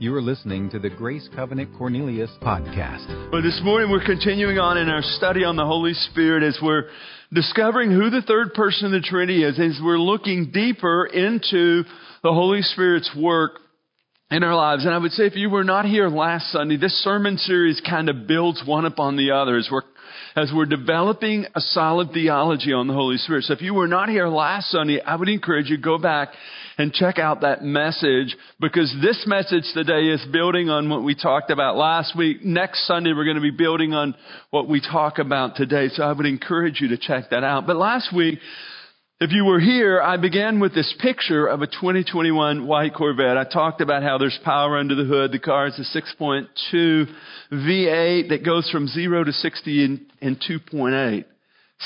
You are listening to the Grace Covenant Cornelius podcast. Well, this morning we're continuing on in our study on the Holy Spirit as we're discovering who the third person of the Trinity is, as we're looking deeper into the Holy Spirit's work in our lives. And I would say if you were not here last Sunday, this sermon series kind of builds one upon the other as we're as we're developing a solid theology on the Holy Spirit. So if you were not here last Sunday, I would encourage you go back and check out that message because this message today is building on what we talked about last week. Next Sunday, we're going to be building on what we talk about today. So I would encourage you to check that out. But last week, if you were here, I began with this picture of a 2021 white Corvette. I talked about how there's power under the hood. The car is a 6.2 V8 that goes from 0 to 60 in, in 2.8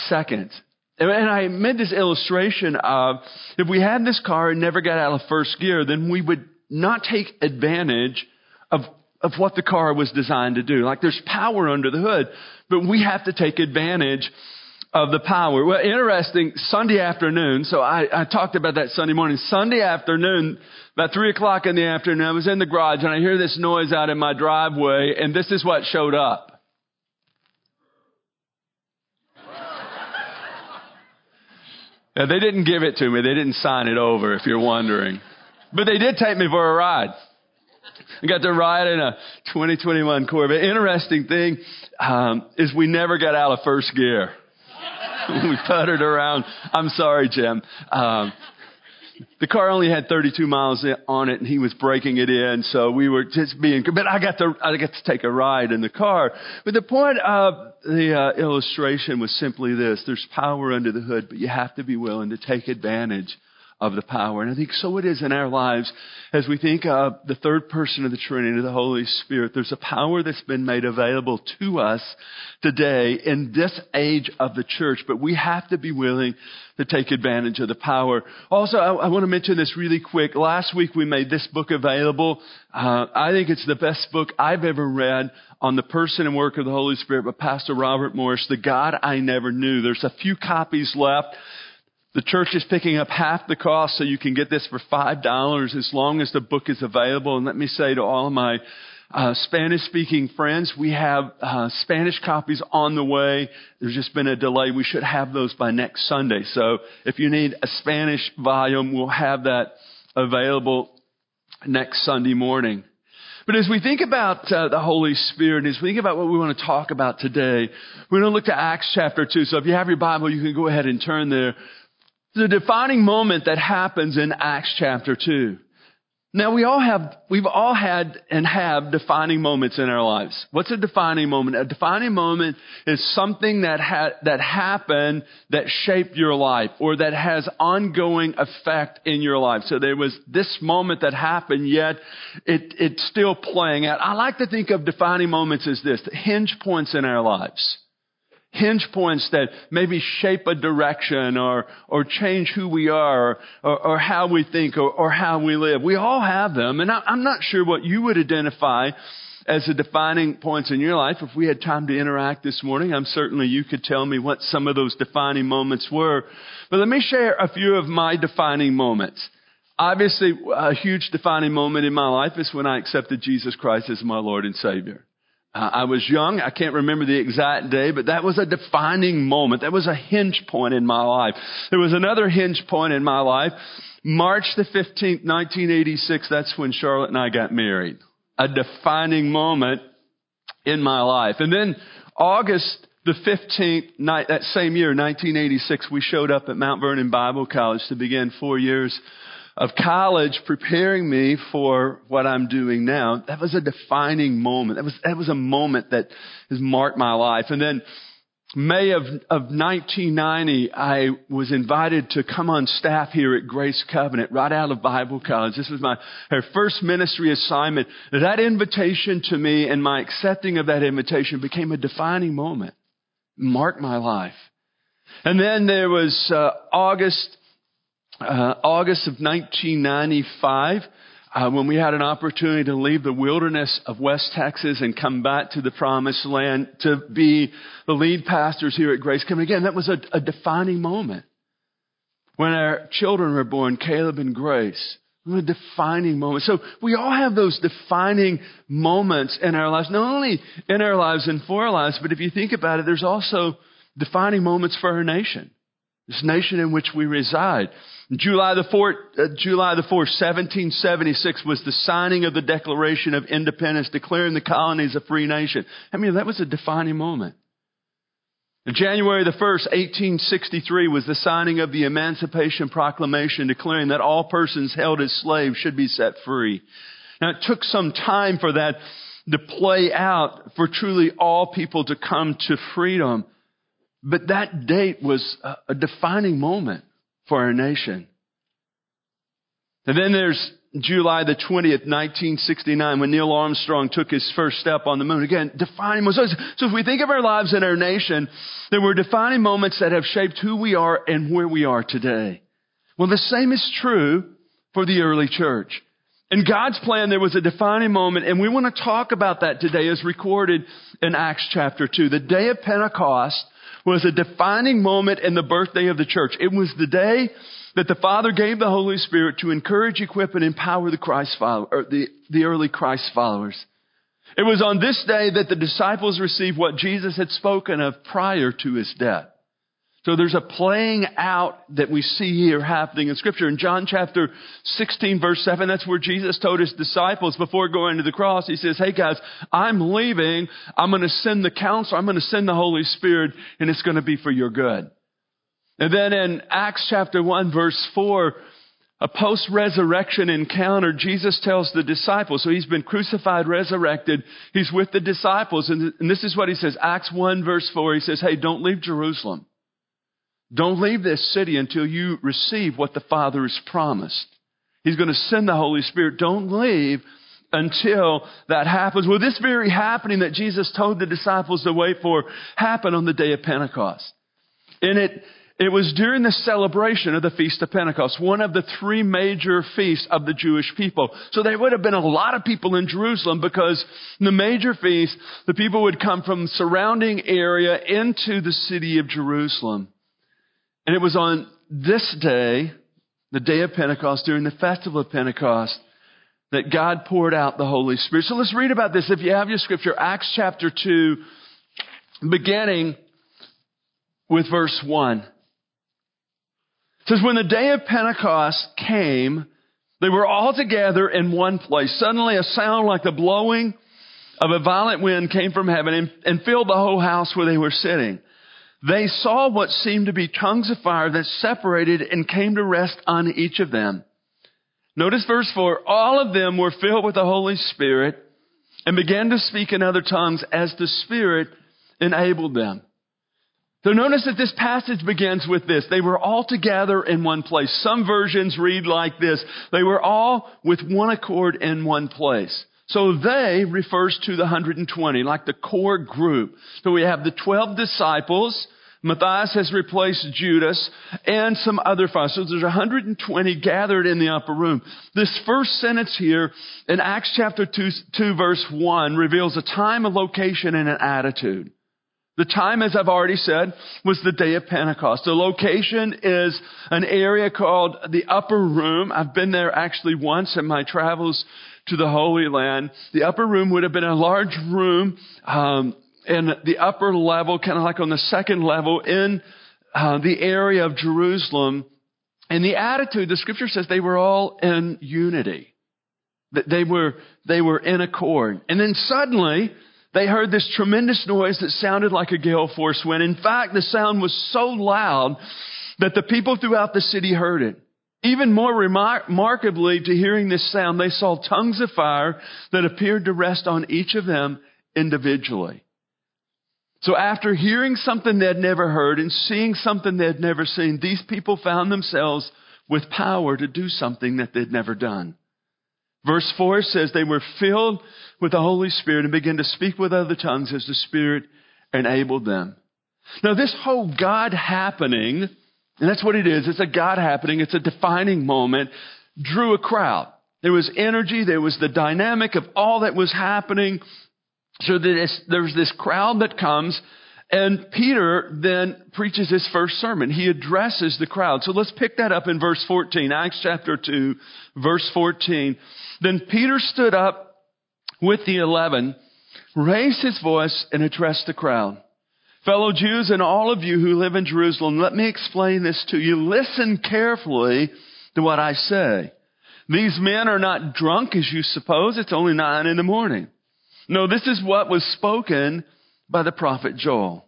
seconds. And I made this illustration of if we had this car and never got out of first gear, then we would not take advantage of, of what the car was designed to do. Like there's power under the hood, but we have to take advantage of the power. Well, interesting, Sunday afternoon, so I, I talked about that Sunday morning. Sunday afternoon, about three o'clock in the afternoon, I was in the garage and I hear this noise out in my driveway and this is what showed up. Now, they didn't give it to me. They didn't sign it over, if you're wondering. But they did take me for a ride. I got to ride in a 2021 Corvette. Interesting thing um, is we never got out of first gear. we puttered around. I'm sorry, Jim. Um, the car only had 32 miles on it and he was breaking it in. So we were just being, but I got to, I got to take a ride in the car. But the point of the uh, illustration was simply this. There's power under the hood, but you have to be willing to take advantage of the power. And I think so it is in our lives as we think of the third person of the Trinity, the Holy Spirit. There's a power that's been made available to us today in this age of the church, but we have to be willing to take advantage of the power. Also, I, I want to mention this really quick. Last week we made this book available. Uh, I think it's the best book I've ever read on the person and work of the Holy Spirit by Pastor Robert Morris, The God I Never Knew. There's a few copies left. The church is picking up half the cost so you can get this for $5 as long as the book is available. And let me say to all of my uh, Spanish speaking friends, we have uh, Spanish copies on the way. There's just been a delay. We should have those by next Sunday. So if you need a Spanish volume, we'll have that available next Sunday morning. But as we think about uh, the Holy Spirit, as we think about what we want to talk about today, we're going to look to Acts chapter 2. So if you have your Bible, you can go ahead and turn there the defining moment that happens in Acts chapter 2. Now we all have, we've all had and have defining moments in our lives. What's a defining moment? A defining moment is something that ha- that happened that shaped your life or that has ongoing effect in your life. So there was this moment that happened, yet it, it's still playing out. I like to think of defining moments as this, hinge points in our lives hinge points that maybe shape a direction or, or change who we are or, or how we think or, or, how we live. We all have them. And I, I'm not sure what you would identify as the defining points in your life. If we had time to interact this morning, I'm certainly you could tell me what some of those defining moments were. But let me share a few of my defining moments. Obviously, a huge defining moment in my life is when I accepted Jesus Christ as my Lord and Savior. Uh, I was young. I can't remember the exact day, but that was a defining moment. That was a hinge point in my life. There was another hinge point in my life. March the 15th, 1986, that's when Charlotte and I got married. A defining moment in my life. And then August the 15th, night, that same year, 1986, we showed up at Mount Vernon Bible College to begin four years of college preparing me for what I'm doing now, that was a defining moment. That was, that was a moment that has marked my life. And then May of, of 1990, I was invited to come on staff here at Grace Covenant right out of Bible college. This was my her first ministry assignment. That invitation to me and my accepting of that invitation became a defining moment, marked my life. And then there was uh, August uh, August of 1995, uh, when we had an opportunity to leave the wilderness of West Texas and come back to the promised land to be the lead pastors here at Grace Covenant. Again, that was a, a defining moment. When our children were born, Caleb and Grace, A defining moment. So we all have those defining moments in our lives, not only in our lives and for our lives, but if you think about it, there's also defining moments for our nation. This nation in which we reside. July the 4th, uh, July the 4th, 1776 was the signing of the Declaration of Independence declaring the colonies a free nation. I mean, that was a defining moment. January the 1st, 1863 was the signing of the Emancipation Proclamation declaring that all persons held as slaves should be set free. Now it took some time for that to play out for truly all people to come to freedom. But that date was a defining moment for our nation. And then there's July the 20th, 1969, when Neil Armstrong took his first step on the moon. Again, defining moments. So if we think of our lives and our nation, there were defining moments that have shaped who we are and where we are today. Well, the same is true for the early church. In God's plan, there was a defining moment, and we want to talk about that today as recorded in Acts chapter 2. The day of Pentecost was a defining moment in the birthday of the church. It was the day that the Father gave the Holy Spirit to encourage, equip, and empower the Christ follow, the, the early Christ followers. It was on this day that the disciples received what Jesus had spoken of prior to his death. So there's a playing out that we see here happening in scripture. In John chapter 16 verse 7, that's where Jesus told his disciples before going to the cross, he says, Hey guys, I'm leaving. I'm going to send the counselor. I'm going to send the Holy Spirit and it's going to be for your good. And then in Acts chapter 1 verse 4, a post resurrection encounter, Jesus tells the disciples, so he's been crucified, resurrected, he's with the disciples, and, and this is what he says, Acts 1 verse 4, he says, hey, don't leave Jerusalem. Don't leave this city until you receive what the Father has promised. He's going to send the Holy Spirit. Don't leave until that happens. Well, this very happening that Jesus told the disciples to wait for happened on the day of Pentecost. And it, it was during the celebration of the Feast of Pentecost, one of the three major feasts of the Jewish people. So there would have been a lot of people in Jerusalem because the major feast, the people would come from surrounding area into the city of Jerusalem. And it was on this day, the day of Pentecost, during the festival of Pentecost, that God poured out the Holy Spirit. So let's read about this. If you have your scripture, Acts chapter 2, beginning with verse 1. It says, when the day of Pentecost came, they were all together in one place. Suddenly a sound like the blowing of a violent wind came from heaven and, and filled the whole house where they were sitting. They saw what seemed to be tongues of fire that separated and came to rest on each of them. Notice verse 4. All of them were filled with the Holy Spirit and began to speak in other tongues as the Spirit enabled them. So notice that this passage begins with this. They were all together in one place. Some versions read like this. They were all with one accord in one place. So they refers to the 120, like the core group. So we have the 12 disciples. Matthias has replaced Judas and some other five. So there's 120 gathered in the upper room. This first sentence here in Acts chapter 2, 2 verse 1 reveals a time, a location, and an attitude. The time, as I've already said, was the day of Pentecost. The location is an area called the Upper Room. I've been there actually once in my travels to the Holy Land. The Upper Room would have been a large room um, in the upper level, kind of like on the second level in uh, the area of Jerusalem. And the attitude, the Scripture says, they were all in unity. That they were they were in accord. And then suddenly they heard this tremendous noise that sounded like a gale force wind. In fact, the sound was so loud that the people throughout the city heard it. Even more remarkably to hearing this sound, they saw tongues of fire that appeared to rest on each of them individually. So after hearing something they'd never heard and seeing something they'd never seen, these people found themselves with power to do something that they'd never done. Verse 4 says they were filled with the Holy Spirit and began to speak with other tongues as the Spirit enabled them. Now this whole God happening, and that's what it is, it's a God happening, it's a defining moment, drew a crowd. There was energy, there was the dynamic of all that was happening. So there was this crowd that comes, And Peter then preaches his first sermon. He addresses the crowd. So let's pick that up in verse 14, Acts chapter 2, verse 14. Then Peter stood up with the eleven, raised his voice, and addressed the crowd. Fellow Jews and all of you who live in Jerusalem, let me explain this to you. Listen carefully to what I say. These men are not drunk as you suppose. It's only nine in the morning. No, this is what was spoken by the prophet Joel.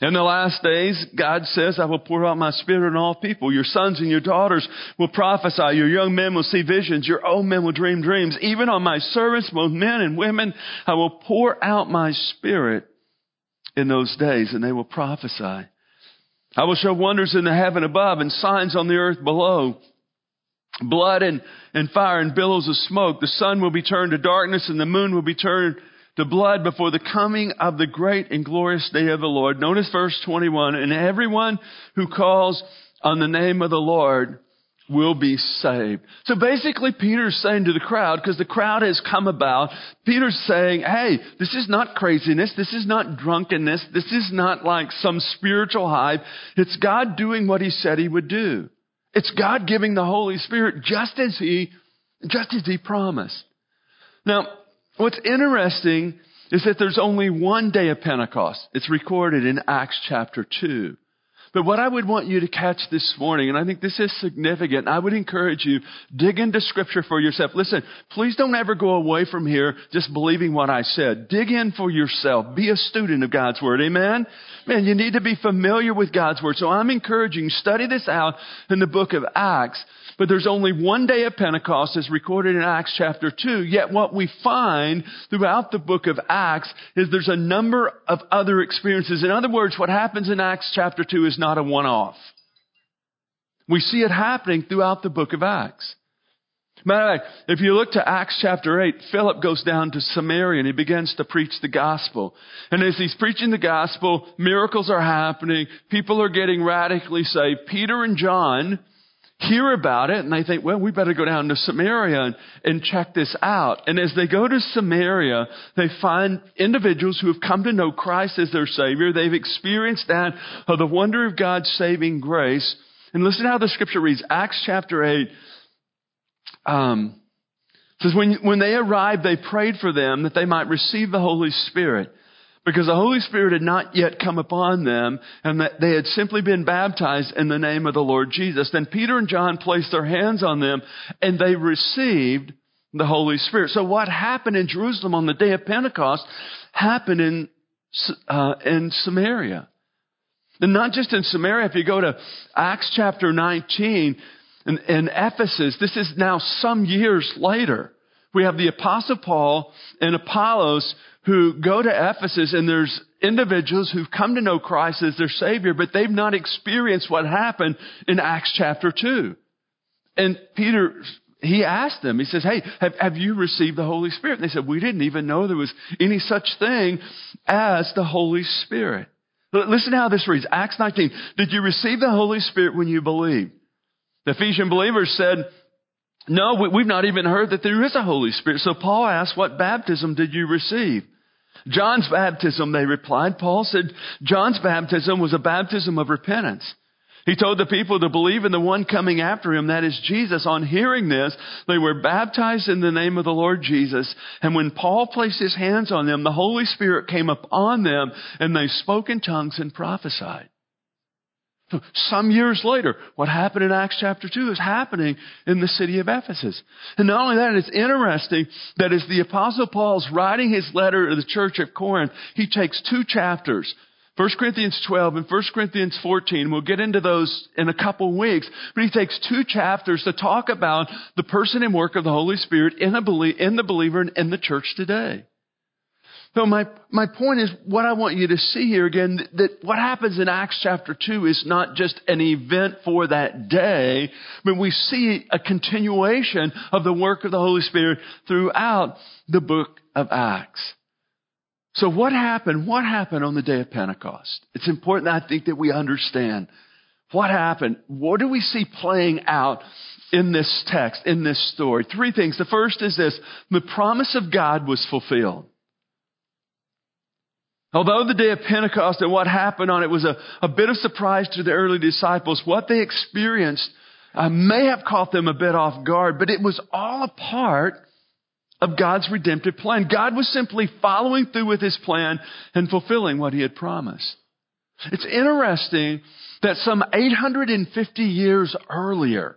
In the last days, God says, I will pour out my spirit on all people. Your sons and your daughters will prophesy. Your young men will see visions. Your old men will dream dreams. Even on my servants, both men and women, I will pour out my spirit in those days and they will prophesy. I will show wonders in the heaven above and signs on the earth below. Blood and, and fire and billows of smoke. The sun will be turned to darkness and the moon will be turned to blood before the coming of the great and glorious day of the Lord. Notice verse 21. And everyone who calls on the name of the Lord will be saved. So basically Peter's saying to the crowd, because the crowd has come about, Peter's saying, hey, this is not craziness. This is not drunkenness. This is not like some spiritual hype. It's God doing what he said he would do. It's God giving the Holy Spirit just as he, just as he promised. Now, What's interesting is that there's only one day of Pentecost. It's recorded in Acts chapter 2. But what I would want you to catch this morning, and I think this is significant, I would encourage you, dig into scripture for yourself. Listen, please don't ever go away from here just believing what I said. Dig in for yourself. Be a student of God's Word. Amen? Man, you need to be familiar with God's Word. So I'm encouraging study this out in the book of Acts but there's only one day of Pentecost as recorded in Acts chapter 2. Yet what we find throughout the book of Acts is there's a number of other experiences. In other words, what happens in Acts chapter 2 is not a one-off. We see it happening throughout the book of Acts. Matter of fact, if you look to Acts chapter 8, Philip goes down to Samaria and he begins to preach the gospel. And as he's preaching the gospel, miracles are happening. People are getting radically saved. Peter and John hear about it and they think, well, we better go down to Samaria and, and check this out. And as they go to Samaria, they find individuals who have come to know Christ as their Savior. They've experienced that of the wonder of God's saving grace. And listen how the scripture reads. Acts chapter 8 um, says, when, when they arrived, they prayed for them that they might receive the Holy Spirit because the Holy Spirit had not yet come upon them and that they had simply been baptized in the name of the Lord Jesus. Then Peter and John placed their hands on them and they received the Holy Spirit. So what happened in Jerusalem on the day of Pentecost happened in, uh, in Samaria. And not just in Samaria, if you go to Acts chapter 19 in, in Ephesus, this is now some years later. We have the apostle Paul and Apollos who go to Ephesus and there's individuals who've come to know Christ as their Savior, but they've not experienced what happened in Acts chapter 2. And Peter, he asked them, he says, Hey, have, have you received the Holy Spirit? And they said, We didn't even know there was any such thing as the Holy Spirit. Listen to how this reads. Acts 19. Did you receive the Holy Spirit when you believed? The Ephesian believers said, no, we've not even heard that there is a Holy Spirit. So Paul asked, what baptism did you receive? John's baptism, they replied. Paul said John's baptism was a baptism of repentance. He told the people to believe in the one coming after him, that is Jesus. On hearing this, they were baptized in the name of the Lord Jesus. And when Paul placed his hands on them, the Holy Spirit came upon them and they spoke in tongues and prophesied. Some years later, what happened in Acts chapter 2 is happening in the city of Ephesus. And not only that, it's interesting that as the apostle Paul's writing his letter to the church of Corinth, he takes two chapters, 1 Corinthians 12 and 1 Corinthians 14. We'll get into those in a couple weeks. But he takes two chapters to talk about the person and work of the Holy Spirit in, a, in the believer and in the church today. So my, my point is what I want you to see here again, that, that what happens in Acts chapter 2 is not just an event for that day, but we see a continuation of the work of the Holy Spirit throughout the book of Acts. So what happened? What happened on the day of Pentecost? It's important, I think, that we understand what happened. What do we see playing out in this text, in this story? Three things. The first is this. The promise of God was fulfilled. Although the day of Pentecost and what happened on it was a, a bit of surprise to the early disciples, what they experienced uh, may have caught them a bit off guard, but it was all a part of God's redemptive plan. God was simply following through with his plan and fulfilling what he had promised. It's interesting that some 850 years earlier,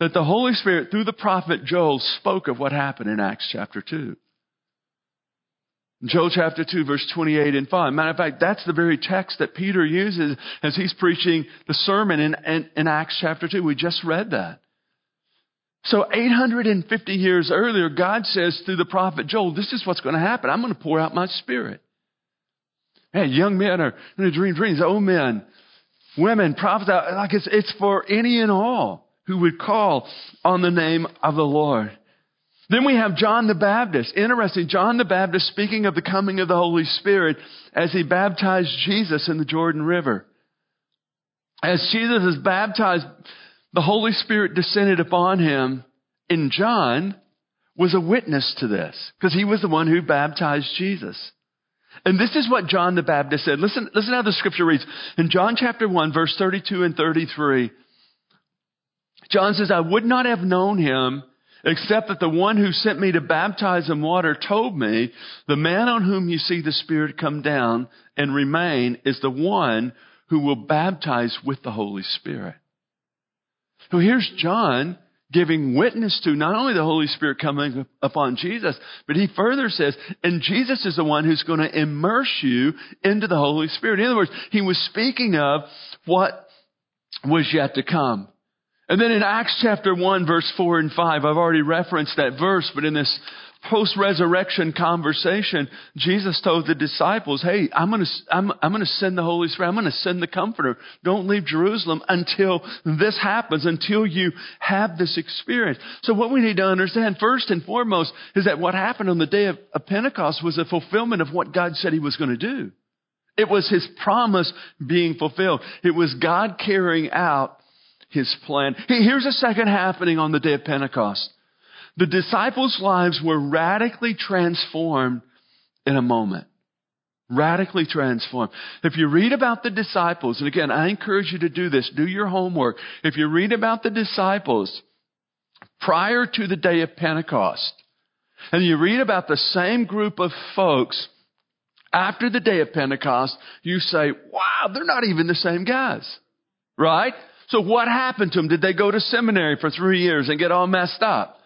that the Holy Spirit, through the prophet Joel, spoke of what happened in Acts chapter 2. Joel chapter 2 verse 28 and 5. Matter of fact, that's the very text that Peter uses as he's preaching the sermon in, in, in Acts chapter 2. We just read that. So 850 years earlier, God says through the prophet Joel, this is what's going to happen. I'm going to pour out my spirit. Hey, young men are going to dream dreams. Old men, women, prophets, like it's, it's for any and all who would call on the name of the Lord. Then we have John the Baptist. Interesting. John the Baptist speaking of the coming of the Holy Spirit as he baptized Jesus in the Jordan River. As Jesus is baptized, the Holy Spirit descended upon him. And John was a witness to this because he was the one who baptized Jesus. And this is what John the Baptist said. Listen, listen how the scripture reads. In John chapter 1, verse 32 and 33, John says, I would not have known him except that the one who sent me to baptize in water told me, the man on whom you see the Spirit come down and remain is the one who will baptize with the Holy Spirit. So here's John giving witness to not only the Holy Spirit coming upon Jesus, but he further says, and Jesus is the one who's going to immerse you into the Holy Spirit. In other words, he was speaking of what was yet to come. And then in Acts chapter 1 verse 4 and 5, I've already referenced that verse, but in this post-resurrection conversation, Jesus told the disciples, hey, I'm gonna, I'm, I'm gonna send the Holy Spirit. I'm gonna send the Comforter. Don't leave Jerusalem until this happens, until you have this experience. So what we need to understand first and foremost is that what happened on the day of, of Pentecost was a fulfillment of what God said He was gonna do. It was His promise being fulfilled. It was God carrying out his plan. Here's a second happening on the day of Pentecost. The disciples' lives were radically transformed in a moment. Radically transformed. If you read about the disciples, and again, I encourage you to do this, do your homework. If you read about the disciples prior to the day of Pentecost, and you read about the same group of folks after the day of Pentecost, you say, wow, they're not even the same guys. Right? So what happened to them? Did they go to seminary for three years and get all messed up?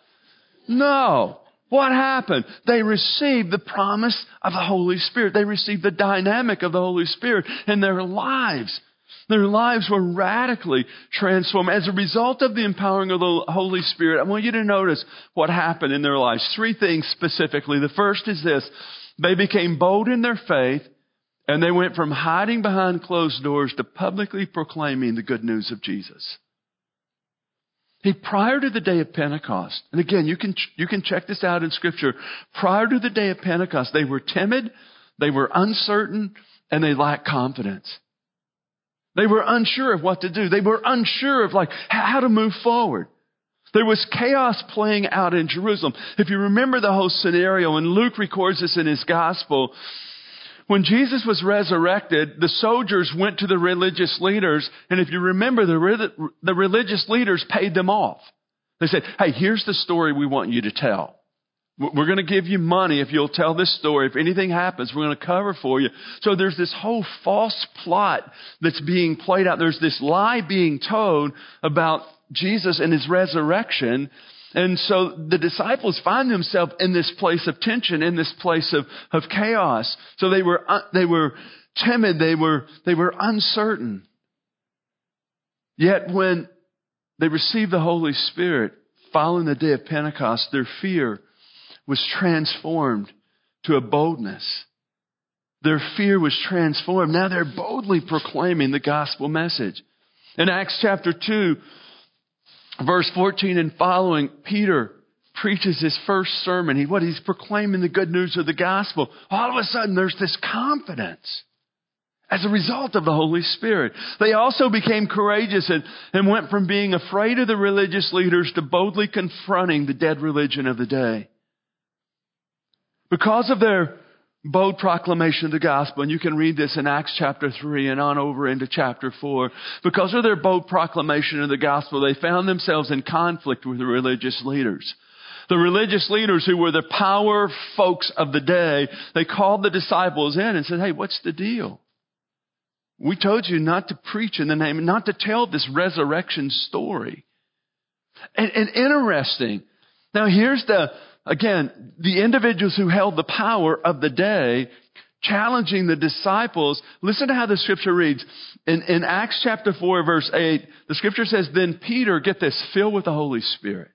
No. What happened? They received the promise of the Holy Spirit. They received the dynamic of the Holy Spirit in their lives. Their lives were radically transformed. As a result of the empowering of the Holy Spirit, I want you to notice what happened in their lives. Three things specifically. The first is this. They became bold in their faith and they went from hiding behind closed doors to publicly proclaiming the good news of Jesus. He, prior to the day of Pentecost, and again, you can, you can check this out in scripture. Prior to the day of Pentecost, they were timid, they were uncertain, and they lacked confidence. They were unsure of what to do. They were unsure of like how to move forward. There was chaos playing out in Jerusalem. If you remember the whole scenario, and Luke records this in his gospel, when Jesus was resurrected, the soldiers went to the religious leaders, and if you remember, the, the religious leaders paid them off. They said, hey, here's the story we want you to tell. We're going to give you money if you'll tell this story. If anything happens, we're going to cover for you. So there's this whole false plot that's being played out. There's this lie being told about Jesus and his resurrection. And so the disciples find themselves in this place of tension, in this place of, of chaos. So they were, uh, they were timid. They were, they were uncertain. Yet when they received the Holy Spirit following the day of Pentecost, their fear was transformed to a boldness. Their fear was transformed. Now they're boldly proclaiming the gospel message. In Acts chapter 2, verse 14 and following, Peter preaches his first sermon. He, what he's proclaiming the good news of the gospel. All of a sudden, there's this confidence as a result of the Holy Spirit. They also became courageous and, and went from being afraid of the religious leaders to boldly confronting the dead religion of the day. Because of their bold proclamation of the gospel, and you can read this in Acts chapter 3 and on over into chapter 4. Because of their bold proclamation of the gospel, they found themselves in conflict with the religious leaders. The religious leaders who were the power folks of the day, they called the disciples in and said, Hey, what's the deal? We told you not to preach in the name, not to tell this resurrection story. And, and interesting. Now here's the, again, the individuals who held the power of the day challenging the disciples. Listen to how the scripture reads. In, in Acts chapter 4 verse 8, the scripture says, then Peter, get this, filled with the Holy Spirit.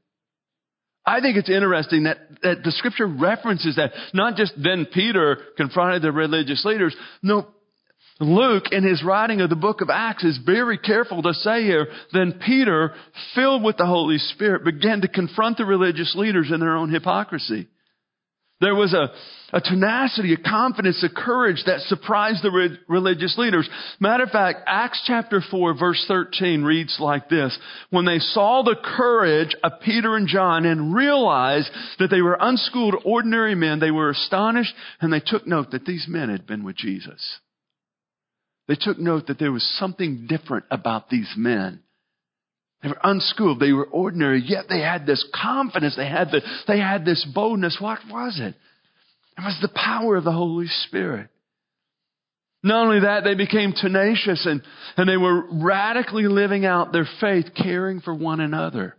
I think it's interesting that, that the scripture references that. Not just then Peter confronted the religious leaders. No, Luke, in his writing of the book of Acts, is very careful to say here, then Peter, filled with the Holy Spirit, began to confront the religious leaders in their own hypocrisy. There was a, a tenacity, a confidence, a courage that surprised the re- religious leaders. Matter of fact, Acts chapter 4 verse 13 reads like this. When they saw the courage of Peter and John and realized that they were unschooled, ordinary men, they were astonished and they took note that these men had been with Jesus. They took note that there was something different about these men. They were unschooled. They were ordinary, yet they had this confidence. They had, the, they had this boldness. What was it? It was the power of the Holy Spirit. Not only that, they became tenacious and, and they were radically living out their faith, caring for one another.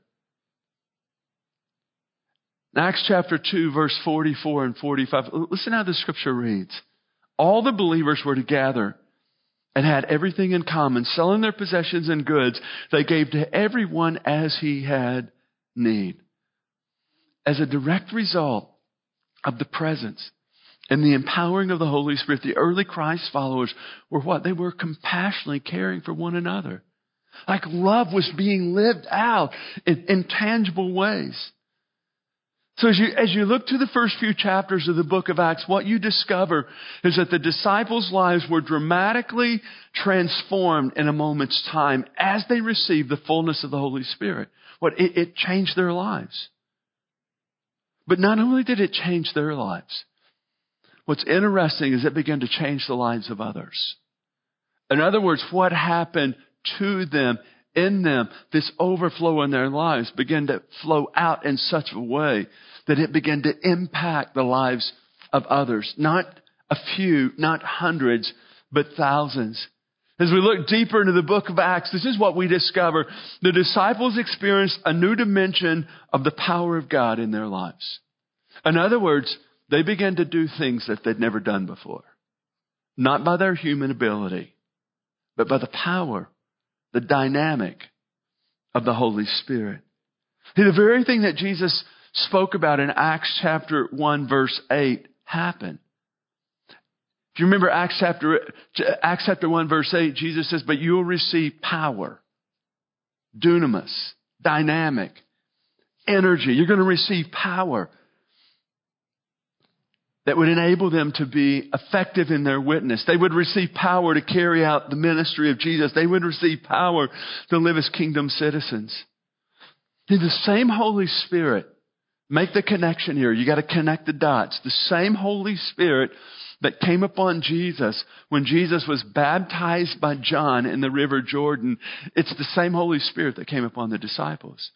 In Acts chapter 2, verse 44 and 45, listen how the scripture reads. All the believers were together and had everything in common, selling their possessions and goods, they gave to everyone as he had need. As a direct result of the presence and the empowering of the Holy Spirit, the early Christ followers were what? They were compassionately caring for one another. Like love was being lived out in, in tangible ways. So as you, as you look to the first few chapters of the book of Acts, what you discover is that the disciples' lives were dramatically transformed in a moment's time as they received the fullness of the Holy Spirit. What, it, it changed their lives. But not only did it change their lives, what's interesting is it began to change the lives of others. In other words, what happened to them in them, this overflow in their lives began to flow out in such a way that it began to impact the lives of others. Not a few, not hundreds, but thousands. As we look deeper into the book of Acts, this is what we discover. The disciples experienced a new dimension of the power of God in their lives. In other words, they began to do things that they'd never done before. Not by their human ability, but by the power the dynamic of the Holy Spirit. The very thing that Jesus spoke about in Acts chapter 1 verse 8 happened. If you remember Acts chapter, Acts chapter 1 verse 8, Jesus says, but you will receive power, dunamis, dynamic, energy. You're going to receive power that would enable them to be effective in their witness. They would receive power to carry out the ministry of Jesus. They would receive power to live as kingdom citizens. In the same Holy Spirit, make the connection here. You got to connect the dots. The same Holy Spirit that came upon Jesus when Jesus was baptized by John in the river Jordan, it's the same Holy Spirit that came upon the disciples.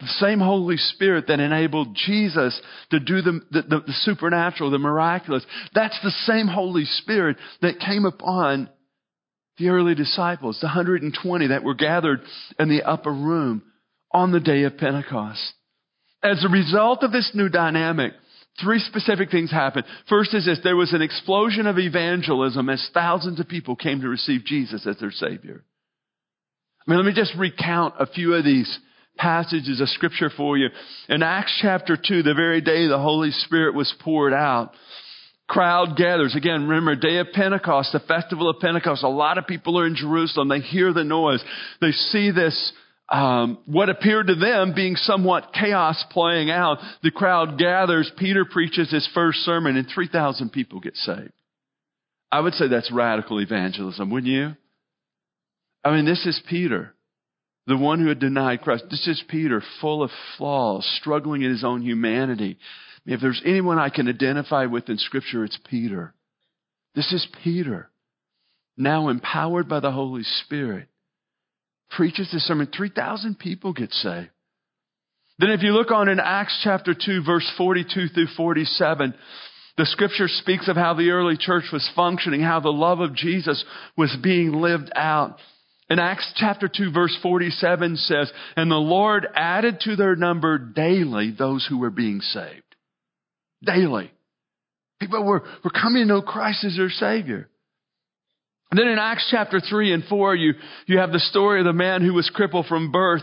The same Holy Spirit that enabled Jesus to do the, the, the, the supernatural, the miraculous. That's the same Holy Spirit that came upon the early disciples, the 120 that were gathered in the upper room on the day of Pentecost. As a result of this new dynamic, three specific things happened. First is this, there was an explosion of evangelism as thousands of people came to receive Jesus as their Savior. I mean, let me just recount a few of these passages of scripture for you. In Acts chapter 2, the very day the Holy Spirit was poured out, crowd gathers. Again, remember, day of Pentecost, the festival of Pentecost. A lot of people are in Jerusalem. They hear the noise. They see this, um, what appeared to them being somewhat chaos playing out. The crowd gathers. Peter preaches his first sermon, and 3,000 people get saved. I would say that's radical evangelism, wouldn't you? I mean, this is Peter the one who had denied Christ. This is Peter, full of flaws, struggling in his own humanity. If there's anyone I can identify with in Scripture, it's Peter. This is Peter, now empowered by the Holy Spirit, preaches this sermon. 3,000 people get saved. Then, if you look on in Acts chapter 2, verse 42 through 47, the scripture speaks of how the early church was functioning, how the love of Jesus was being lived out. In Acts chapter 2 verse 47 says, And the Lord added to their number daily those who were being saved. Daily. People were, were coming to know Christ as their Savior. And then in Acts chapter 3 and 4, you, you have the story of the man who was crippled from birth.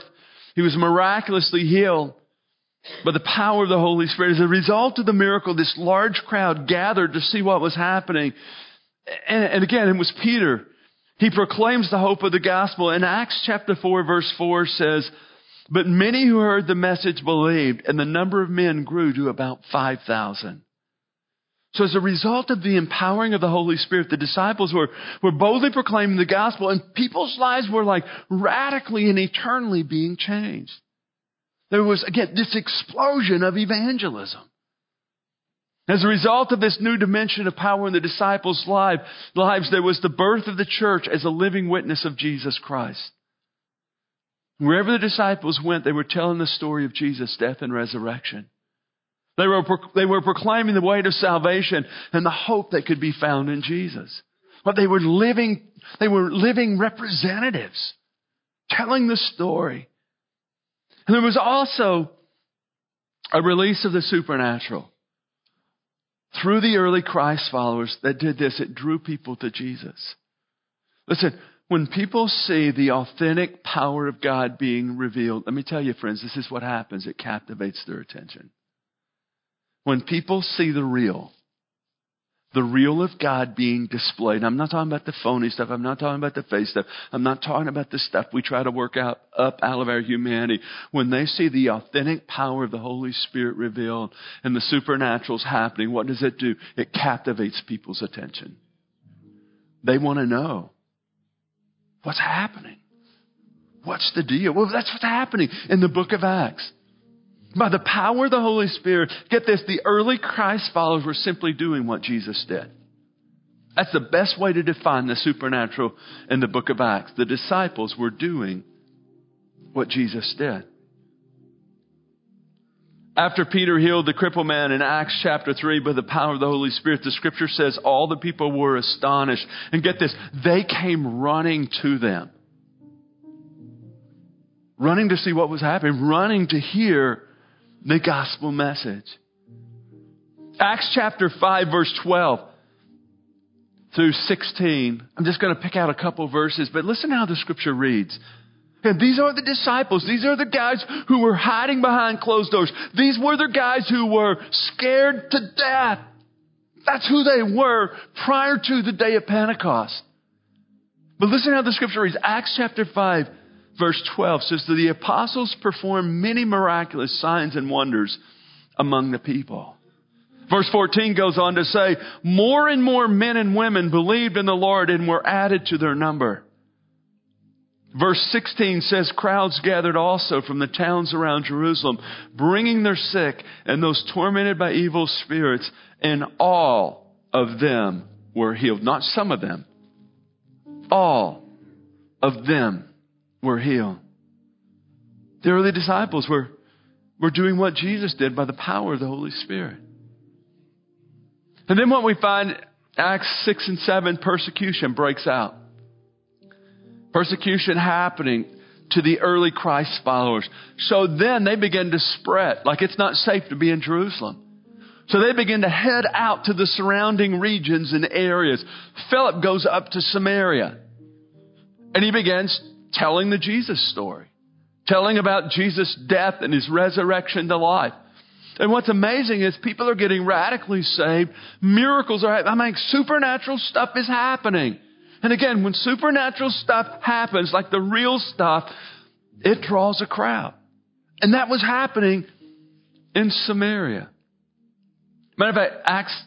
He was miraculously healed by the power of the Holy Spirit. As a result of the miracle, this large crowd gathered to see what was happening. And, and again, it was Peter. He proclaims the hope of the gospel. In Acts chapter 4, verse 4 says, But many who heard the message believed, and the number of men grew to about 5,000. So as a result of the empowering of the Holy Spirit, the disciples were, were boldly proclaiming the gospel, and people's lives were like radically and eternally being changed. There was, again, this explosion of evangelism. As a result of this new dimension of power in the disciples' lives, there was the birth of the church as a living witness of Jesus Christ. Wherever the disciples went, they were telling the story of Jesus' death and resurrection. They were, they were proclaiming the way to salvation and the hope that could be found in Jesus. But they were living, they were living representatives, telling the story. And there was also a release of the supernatural through the early Christ followers that did this. It drew people to Jesus. Listen, when people see the authentic power of God being revealed, let me tell you, friends, this is what happens. It captivates their attention. When people see the real, the real of God being displayed. I'm not talking about the phony stuff. I'm not talking about the fake stuff. I'm not talking about the stuff we try to work out up out of our humanity. When they see the authentic power of the Holy Spirit revealed and the supernaturals happening, what does it do? It captivates people's attention. They want to know what's happening. What's the deal? Well, that's what's happening in the book of Acts. By the power of the Holy Spirit, get this, the early Christ followers were simply doing what Jesus did. That's the best way to define the supernatural in the book of Acts. The disciples were doing what Jesus did. After Peter healed the crippled man in Acts chapter 3 by the power of the Holy Spirit, the scripture says all the people were astonished. And get this, they came running to them. Running to see what was happening, running to hear the gospel message. Acts chapter 5 verse 12 through 16. I'm just going to pick out a couple verses, but listen how the scripture reads. And these are the disciples. These are the guys who were hiding behind closed doors. These were the guys who were scared to death. That's who they were prior to the day of Pentecost. But listen how the scripture reads. Acts chapter 5 verse 12 says that the apostles performed many miraculous signs and wonders among the people. Verse 14 goes on to say, more and more men and women believed in the Lord and were added to their number. Verse 16 says, crowds gathered also from the towns around Jerusalem, bringing their sick and those tormented by evil spirits, and all of them were healed. Not some of them. All of them were healed. The early disciples were, were doing what Jesus did by the power of the Holy Spirit. And then what we find, Acts 6 and 7, persecution breaks out. Persecution happening to the early Christ followers. So then they begin to spread, like it's not safe to be in Jerusalem. So they begin to head out to the surrounding regions and areas. Philip goes up to Samaria and he begins telling the Jesus story, telling about Jesus' death and his resurrection to life. And what's amazing is people are getting radically saved. Miracles are happening. I mean, supernatural stuff is happening. And again, when supernatural stuff happens, like the real stuff, it draws a crowd. And that was happening in Samaria. Matter of fact, Acts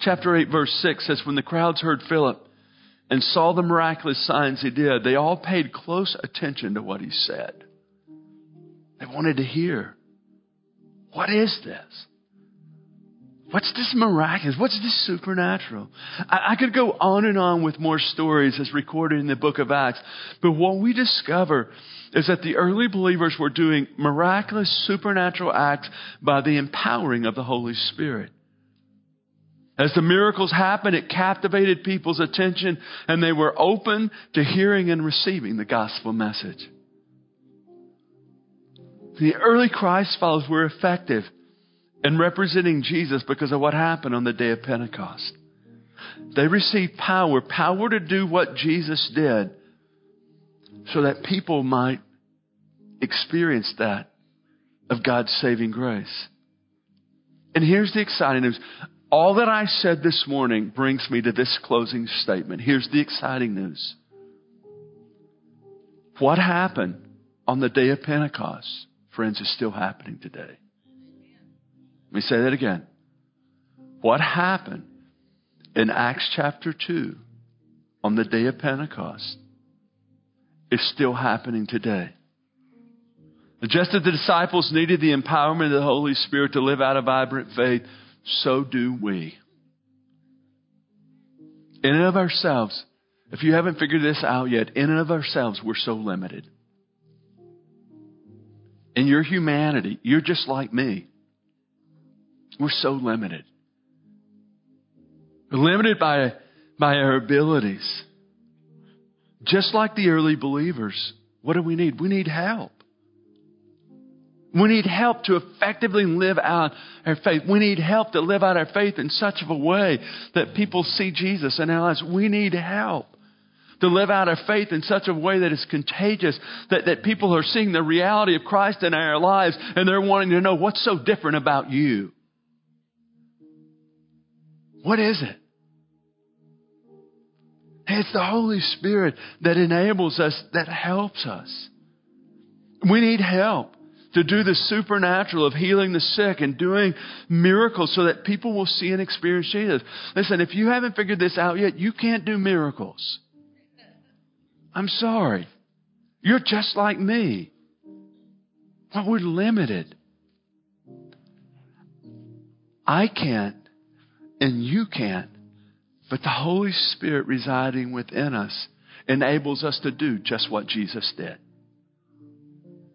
chapter 8 verse 6 says, when the crowds heard Philip, and saw the miraculous signs he did, they all paid close attention to what he said. They wanted to hear what is this? What's this miraculous? What's this supernatural? I, I, could go on and on with more stories as recorded in the book of Acts, but what we discover is that the early believers were doing miraculous supernatural acts by the empowering of the Holy Spirit. As the miracles happened, it captivated people's attention and they were open to hearing and receiving the gospel message. The early Christ followers were effective in representing Jesus because of what happened on the day of Pentecost. They received power, power to do what Jesus did so that people might experience that of God's saving grace. And here's the exciting news. All that I said this morning brings me to this closing statement. Here's the exciting news. What happened on the day of Pentecost, friends, is still happening today. Let me say that again. What happened in Acts chapter 2 on the day of Pentecost is still happening today. Just as the disciples needed the empowerment of the Holy Spirit to live out a vibrant faith, so do we. In and of ourselves, if you haven't figured this out yet, in and of ourselves, we're so limited. In your humanity, you're just like me. We're so limited. We're limited by, by our abilities. Just like the early believers, what do we need? We need help. We need help to effectively live out our faith. We need help to live out our faith in such of a way that people see Jesus in our lives. We need help to live out our faith in such a way that is contagious, that, that people are seeing the reality of Christ in our lives and they're wanting to know what's so different about you. What is it? It's the Holy Spirit that enables us, that helps us. We need help to do the supernatural of healing the sick and doing miracles so that people will see and experience Jesus. Listen, if you haven't figured this out yet, you can't do miracles. I'm sorry. You're just like me. We're limited. I can't, and you can't, but the Holy Spirit residing within us enables us to do just what Jesus did.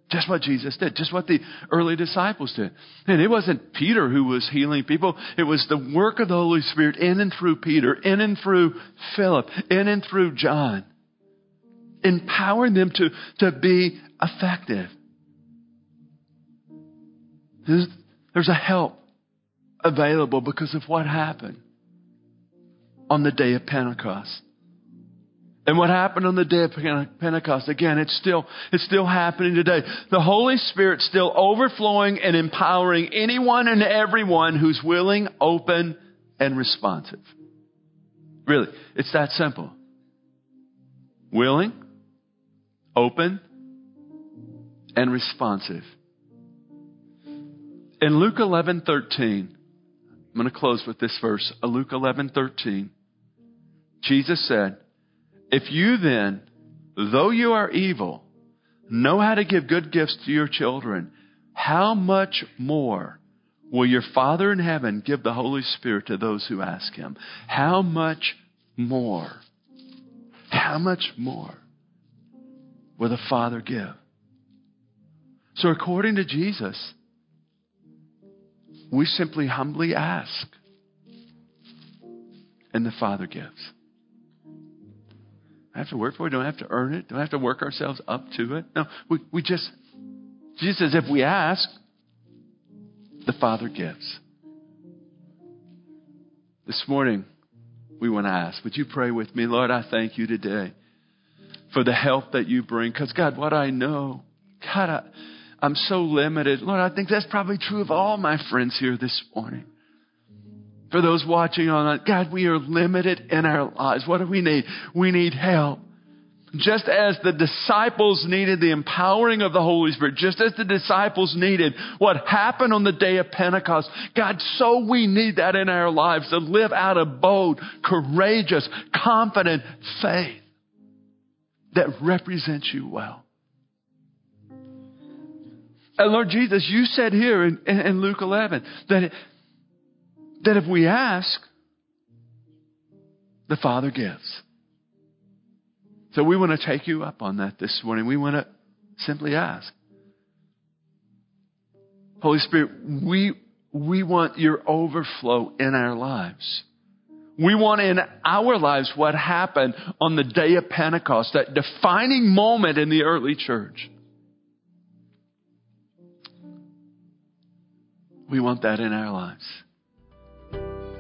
Just what Jesus did. Just what the early disciples did. And it wasn't Peter who was healing people. It was the work of the Holy Spirit in and through Peter, in and through Philip, in and through John. Empowering them to, to be effective. There's, there's a help available because of what happened on the day of Pentecost. And what happened on the day of Pentecost, again, it's still, it's still happening today. The Holy Spirit still overflowing and empowering anyone and everyone who's willing, open, and responsive. Really, it's that simple. Willing, open, and responsive. In Luke 11, 13, I'm going to close with this verse. Luke 11, 13. Jesus said, if you then, though you are evil, know how to give good gifts to your children, how much more will your Father in heaven give the Holy Spirit to those who ask him? How much more? How much more will the Father give? So, according to Jesus, we simply humbly ask, and the Father gives have to work for it. Don't have to earn it. Don't have to work ourselves up to it. No, we, we just, Jesus says, if we ask, the Father gives. This morning, we want to ask, would you pray with me? Lord, I thank you today for the help that you bring. Because, God, what I know, God, I, I'm so limited. Lord, I think that's probably true of all my friends here this morning. For those watching online, God, we are limited in our lives. What do we need? We need help. Just as the disciples needed the empowering of the Holy Spirit, just as the disciples needed what happened on the day of Pentecost, God, so we need that in our lives to live out a bold, courageous, confident faith that represents you well. And Lord Jesus, you said here in, in Luke 11 that that if we ask, the Father gives. So we want to take you up on that this morning. We want to simply ask. Holy Spirit, we, we want your overflow in our lives. We want in our lives what happened on the day of Pentecost, that defining moment in the early church. We want that in our lives.